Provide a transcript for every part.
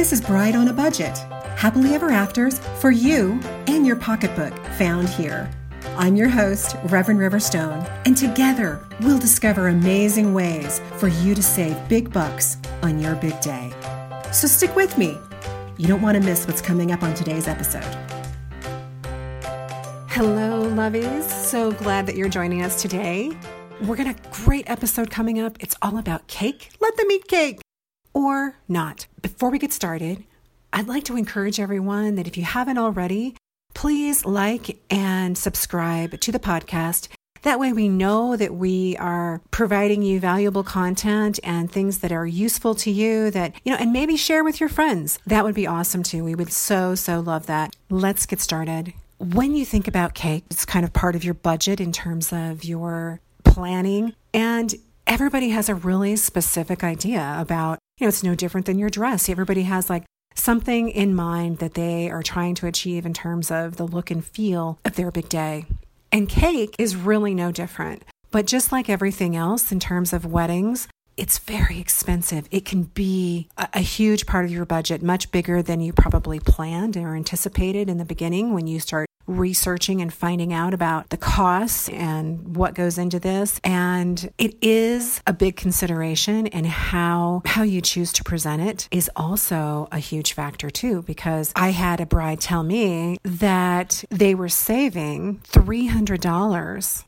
This is Bride on a Budget. Happily Ever Afters for you and your pocketbook found here. I'm your host, Reverend Riverstone, and together we'll discover amazing ways for you to save big bucks on your big day. So stick with me. You don't want to miss what's coming up on today's episode. Hello, lovies. So glad that you're joining us today. We're got a great episode coming up. It's all about cake. Let them eat cake or not. Before we get started, I'd like to encourage everyone that if you haven't already, please like and subscribe to the podcast. That way, we know that we are providing you valuable content and things that are useful to you that, you know, and maybe share with your friends. That would be awesome too. We would so, so love that. Let's get started. When you think about cake, it's kind of part of your budget in terms of your planning. And everybody has a really specific idea about, you know, it's no different than your dress. Everybody has like something in mind that they are trying to achieve in terms of the look and feel of their big day. And cake is really no different. But just like everything else in terms of weddings, it's very expensive. It can be a, a, huge part of your budget, much bigger than you probably planned or anticipated in the beginning when you start researching and finding out about the costs and what goes into this. And it is a big consideration and how how you choose to present it is also a huge factor too because I had a bride tell me that they were saving $300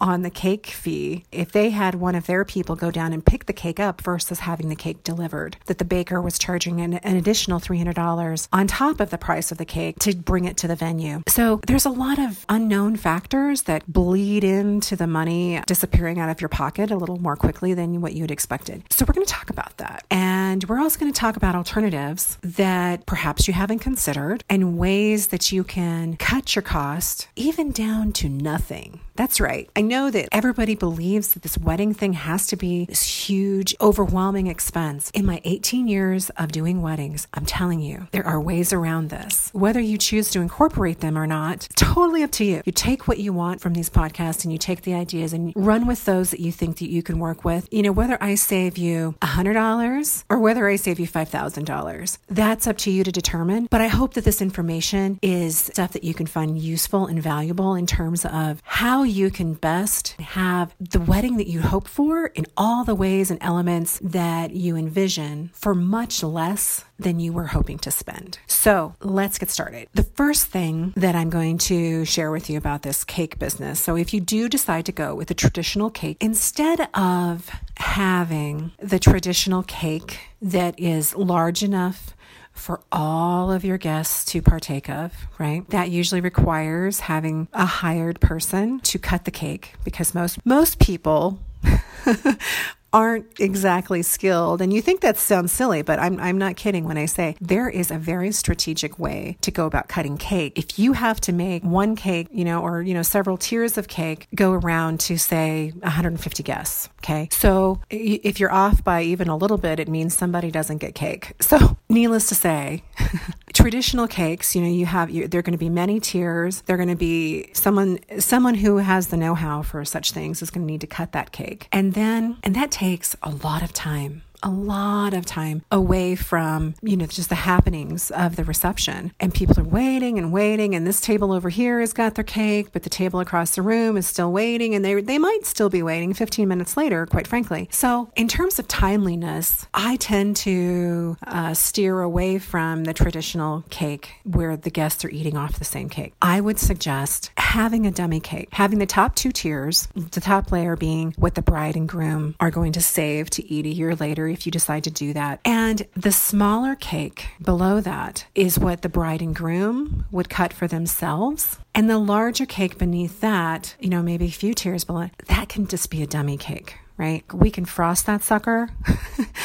on the cake fee if they had one of their people go down and pick the cake up versus having the cake delivered. That the baker was charging an, an additional $300 on top of the price of the cake to bring it to the venue. So there's a lot of unknown factors that bleed into the money disappearing out of your pocket a little more quickly than what you had expected. So we're going to talk about that. And we're also going to talk about alternatives that perhaps you haven't considered and ways that you can cut your cost even down to nothing. That's right. I know that everybody believes that this wedding thing has to be this huge, overwhelming expense. In my 18 years of doing weddings, I'm telling you, there are ways around this. Whether you choose to incorporate them or not, totally up to you. You take what you want from these podcasts and you take the ideas and run with those that you think that you can work with. You know, whether I save you $100 or whether I save you $5,000, that's up to you to determine. But I hope that this information is stuff that you can find useful and valuable in terms of how you can best have the wedding that you hope for in all the ways and elements that you envision for much less than you were hoping to spend. So let's get started. The first thing that I'm going to share with you about this cake business. So if you do decide to go with a traditional cake, instead of having the traditional cake that is large enough for all of your guests to partake of, right? That usually requires having a hired person to cut the cake because most most people aren't exactly skilled. And you think that sounds silly, but I'm, I'm not kidding when I say there is a very strategic way to go about cutting cake. If you have to make one cake, you know, or, you know, several tiers of cake go around to say 150 guests. Okay. So if you're off by even a little bit, it means somebody doesn't get cake. So needless to say, traditional cakes, you know, you have you, there are going to be many tiers. They're going to be someone someone who has the know-how for such things is going to need to cut that cake. And then and that takes a lot of time a lot of time away from, you know, just the happenings of the reception. And people are waiting and waiting. And this table over here has got their cake, but the table across the room is still waiting. And they, they might still be waiting 15 minutes later, quite frankly. So, in terms of timeliness, I tend to uh, steer away from the traditional cake where the guests are eating off the same cake. I would suggest having a dummy cake, having the top two tiers, the top layer being what the bride and groom are going to save to eat a year later if you decide to do that. And the smaller cake below that is what the bride and groom would cut for themselves. And the larger cake beneath that, you know, maybe a few tiers below, that can just be a dummy cake right? We can frost that sucker.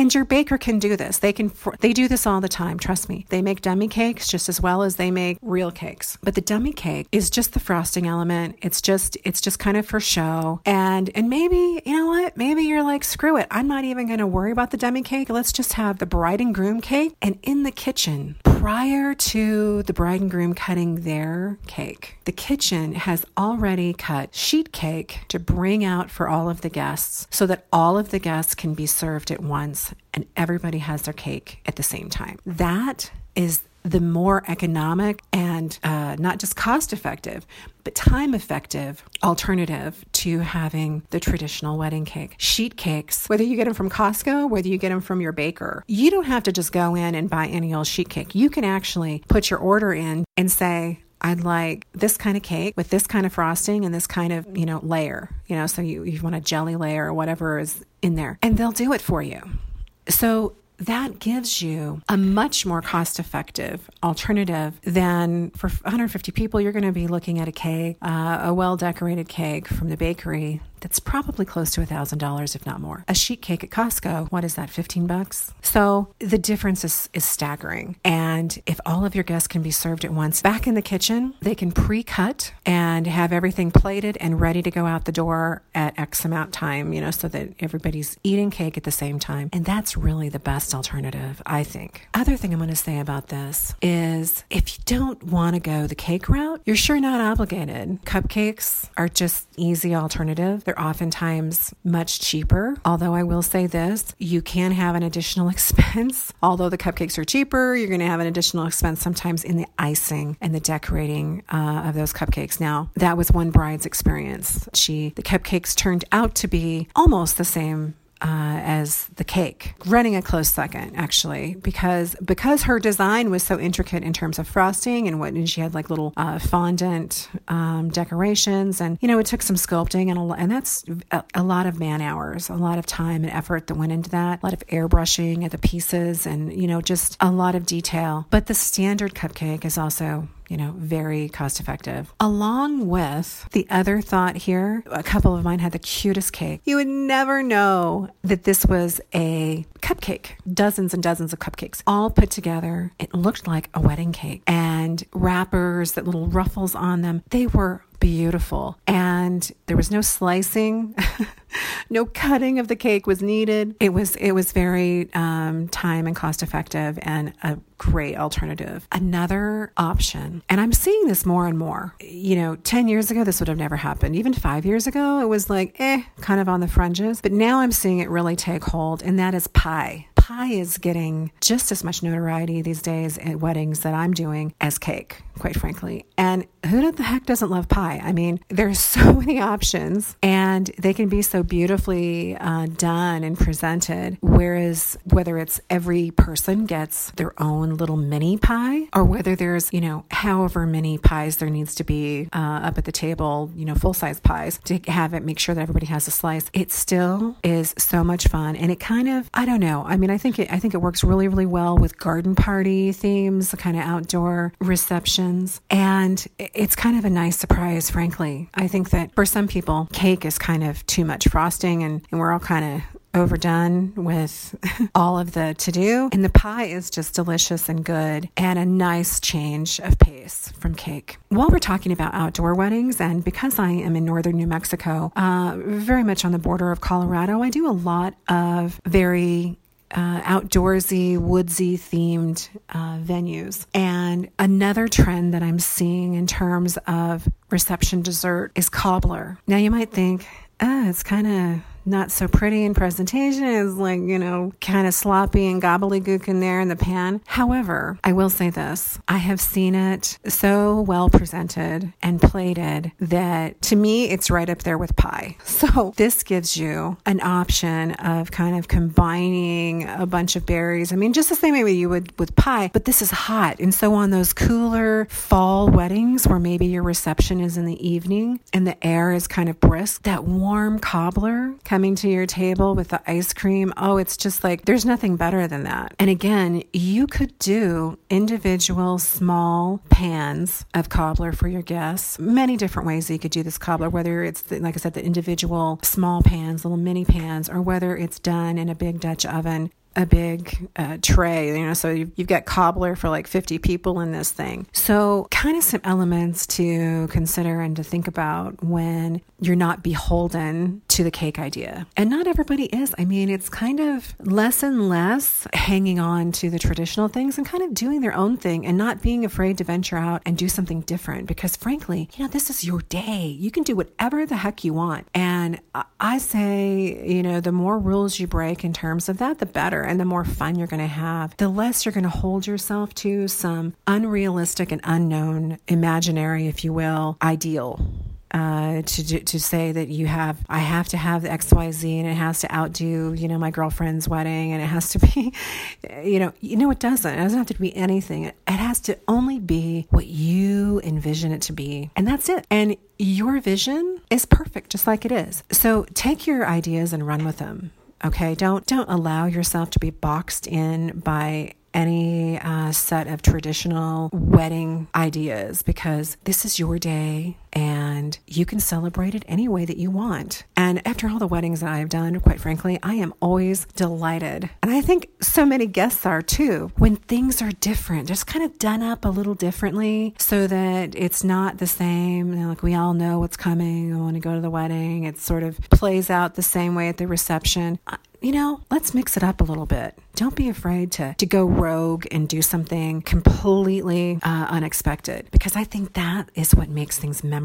and your baker can do this. They can they do this all the time, trust me. They make dummy cakes just as well as they make real cakes. But the dummy cake is just the frosting element. It's just it's just kind of for show. And and maybe, you know what? Maybe you're like, screw it. I'm not even going to worry about the dummy cake. Let's just have the bride and groom cake and in the kitchen prior to the bride and groom cutting their cake, the kitchen has already cut sheet cake to bring out for all of the guests so that all of the guests can be served at once and everybody has their cake at the same time. That is the more economic and uh, not just cost effective, but time effective alternative to having the traditional wedding cake. Sheet cakes, whether you get them from Costco, whether you get them from your baker, you don't have to just go in and buy any old sheet cake. You can actually put your order in and say, I'd like this kind of cake with this kind of frosting and this kind of, you know, layer, you know, so you, you want a jelly layer or whatever is in there, and they'll do it for you. So that gives you a much more cost effective alternative than for 150 people, you're going to be looking at a cake, uh, a well decorated cake from the bakery that's probably close to $1,000, if not more. A sheet cake at Costco, what is that, 15 bucks? So the difference is, is staggering. And if all of your guests can be served at once back in the kitchen, they can pre cut and have everything plated and ready to go out the door at X amount time, you know, so that everybody's eating cake at the same time. And that's really the best alternative, I think. Other thing I'm going to say about this is if you don't want to go the cake route, you're sure not obligated. Cupcakes are just easy alternative. They're oftentimes much cheaper. Although I will say this, you can have an additional expense. Although the cupcakes are cheaper, you're going to have an additional expense sometimes in the icing and the decorating uh, of those cupcakes. Now, that was one bride's experience. She, the cupcakes turned out to be almost the same uh, as the cake, running a close second actually, because because her design was so intricate in terms of frosting and what and she had like little uh, fondant um, decorations, and you know it took some sculpting and a, and that's a, a, lot of man hours, a lot of time and effort that went into that, a lot of airbrushing at the pieces, and you know just a lot of detail. But the standard cupcake is also you know, very cost effective. Along with the other thought here, a couple of mine had the cutest cake. You would never know that this was a cupcake, dozens and dozens of cupcakes all put together. It looked like a wedding cake and wrappers that little ruffles on them. They were beautiful. And there was no slicing, no cutting of the cake was needed. It was it was very um, time and cost effective and a great alternative. Another option, and I'm seeing this more and more. You know, 10 years ago, this would have never happened. Even five years ago, it was like, eh, kind of on the fringes. But now I'm seeing it really take hold, and that is pie pie is getting just as much notoriety these days at weddings that I'm doing as cake, quite frankly. And who the heck doesn't love pie? I mean, there's so many options and they can be so beautifully uh, done and presented. Whereas whether it's every person gets their own little mini pie or whether there's, you know, however many pies there needs to be uh, up at the table, you know, full size pies to have it, make sure that everybody has a slice, it still is so much fun. And it kind of, I don't know. I mean, I think it I think it works really really well with garden party themes, the kind of outdoor receptions, and it's kind of a nice surprise. Frankly, I think that for some people, cake is kind of too much frosting, and, and we're all kind of overdone with all of the to do. And the pie is just delicious and good and a nice change of pace from cake. While we're talking about outdoor weddings, and because I am in northern New Mexico, uh, very much on the border of Colorado, I do a lot of very uh, outdoorsy, woodsy themed uh, venues. And another trend that I'm seeing in terms of reception dessert is cobbler. Now, you might think, oh, it's kind of not so pretty in presentation. It's like, you know, kind of sloppy and gobbledygook in there in the pan. However, I will say this I have seen it so well presented and plated that to me, it's right up there with pie. So this gives you an option of kind of combining a bunch of berries. I mean, just the same way you would with pie, but this is hot. And so on those cooler fall weddings where maybe your reception is in the evening and the air is kind of brisk, that warm cobbler coming to your table with the ice cream. Oh, it's just like there's nothing better than that. And again, you could do individual small pans of cobbler for your guests. Many different ways that you could do this cobbler, whether it's, the, like I said, the individual small pans, little mini pans, or whether it's done in a big Dutch oven a big uh, tray, you know, so you've, you've, got cobbler for like 50 people in this thing. So, kind of some elements to consider and to think about when you're not beholden to the cake idea. And not everybody is. I mean, it's kind of less and less hanging on to the traditional things and kind of doing their own thing and not being afraid to venture out and do something different because frankly, you know, this is your day. You can do whatever the heck you want. And I say, you know, the more rules you break in terms of that, the better and the more fun you're going to have. The less you're going to hold yourself to some unrealistic and unknown imaginary, if you will, ideal uh, to to say that you have I have to have the X Y Z and it has to outdo you know my girlfriend's wedding and it has to be you know you know it doesn't. It doesn't have to be anything. It, it has to only be what you envision it to be and that's it. And your vision is perfect just like it is. So take your ideas and run with them okay? Don't don't allow yourself to be boxed in by any uh, set of traditional wedding ideas because this is your day and you can celebrate it any way that you want. And after all the weddings that I have done, quite frankly, I am always delighted. And I think so many guests are too when things are different, just kind of done up a little differently so that it's not the same. You know, like we all know what's coming I want to go to the wedding, it sort of plays out the same way at the reception you know, let's mix it up a little bit. Don't be afraid to, to go rogue and do something completely uh, unexpected because I think that is what makes things memorable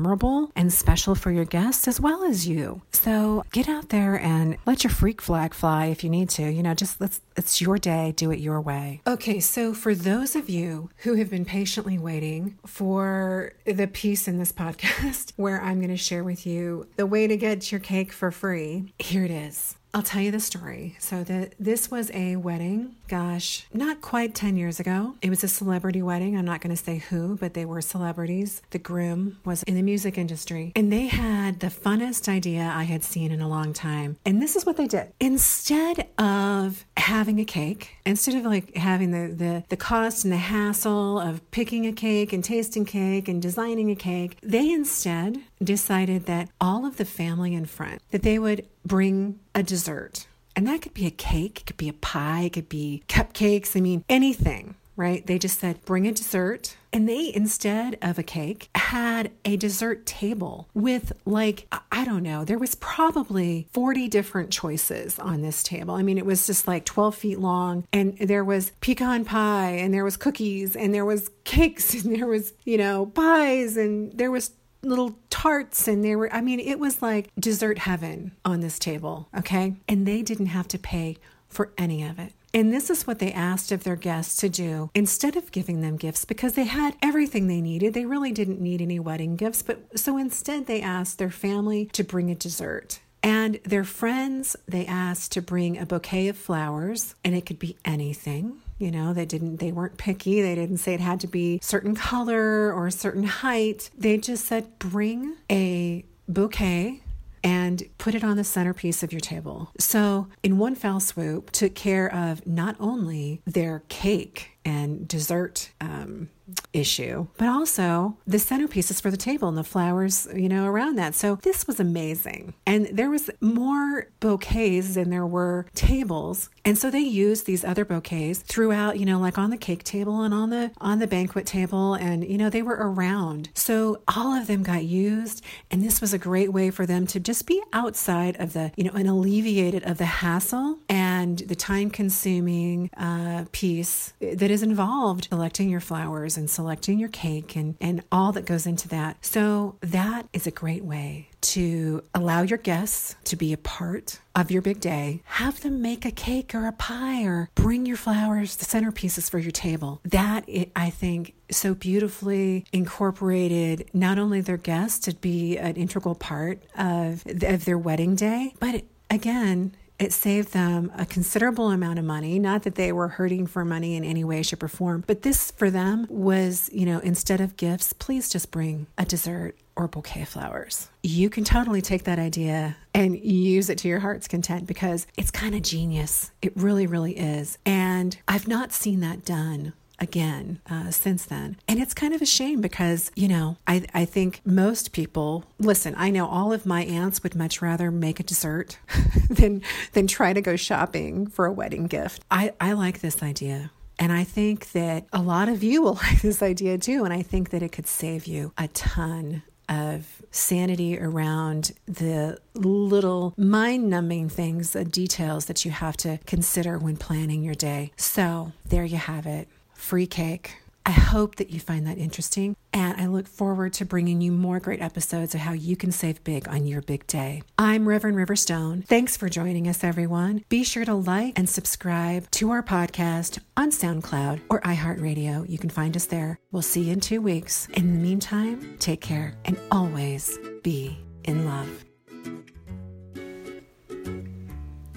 and special for your guests as well as you. So get out there and let your freak flag fly if you need to. You know, just let's, it's your day, do it your way. Okay, so for those of you who have been patiently waiting for the piece in this podcast where I'm going to share with you the way to get your cake for free, here it is. I'll tell you the story. So the, this was a wedding, gosh, not quite 10 years ago. It was a celebrity wedding. I'm not going to say who, but they were celebrities. The groom was in the music industry, and they had the funnest idea I had seen in a long time. And this is what they did. Instead of having a cake, instead of like having the, the, the cost and the hassle of picking a cake and tasting cake and designing a cake, they instead decided that all of the family in front, that they would bring a dessert. And that could be a cake, it could be a pie, it could be cupcakes, I mean, anything, right? They just said, bring a dessert. And they, instead of a cake, had a dessert table with, like, I don't know, there was probably 40 different choices on this table. I mean, it was just like 12 feet long, and there was pecan pie, and there was cookies, and there was cakes, and there was, you know, pies, and there was little tarts and they were I mean it was like dessert heaven on this table, okay? And they didn't have to pay for any of it. And this is what they asked of their guests to do instead of giving them gifts because they had everything they needed. They really didn't need any wedding gifts, but so instead they asked their family to bring a dessert. And their friends, they asked to bring a bouquet of flowers, and it could be anything. You know, they didn't, they weren't picky. They didn't say it had to be certain color or a certain height. They just said, bring a bouquet and put it on the centerpiece of your table. So, in one fell swoop, took care of not only their cake and dessert um, issue, but also the centerpieces for the table and the flowers, you know, around that. So this was amazing. And there was more bouquets than there were tables. And so they used these other bouquets throughout, you know, like on the cake table and on the on the banquet table and you know, they were around. So all of them got used and this was a great way for them to just be outside of the, you know, and alleviated of the hassle and the time consuming uh, piece that is involved selecting your flowers and selecting your cake and, and all that goes into that. So, that is a great way to allow your guests to be a part of your big day. Have them make a cake or a pie or bring your flowers, the centerpieces for your table. That, I think, so beautifully incorporated not only their guests to be an integral part of, of their wedding day, but again, it saved them a considerable amount of money. Not that they were hurting for money in any way, shape, or form, but this for them was, you know, instead of gifts, please just bring a dessert or bouquet of flowers. You can totally take that idea and use it to your heart's content because it's kind of genius. It really, really is. And I've not seen that done again uh, since then. And it's kind of a shame because, you know, I, I think most people listen, I know all of my aunts would much rather make a dessert than than try to go shopping for a wedding gift. I, I like this idea. And I think that a lot of you will like this idea too. And I think that it could save you a ton of sanity around the little mind numbing things, the details that you have to consider when planning your day. So, there you have it free cake. I hope that you find that interesting, and I look forward to bringing you more great episodes of how you can save big on your big day. I'm Reverend Riverstone. Thanks for joining us, everyone. Be sure to like and subscribe to our podcast on SoundCloud or iHeartRadio. You can find us there. We'll see you in two weeks. In the meantime, take care and always be in love.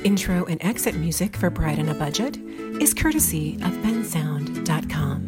Intro and exit music for Bride on a Budget is courtesy of bensound.com.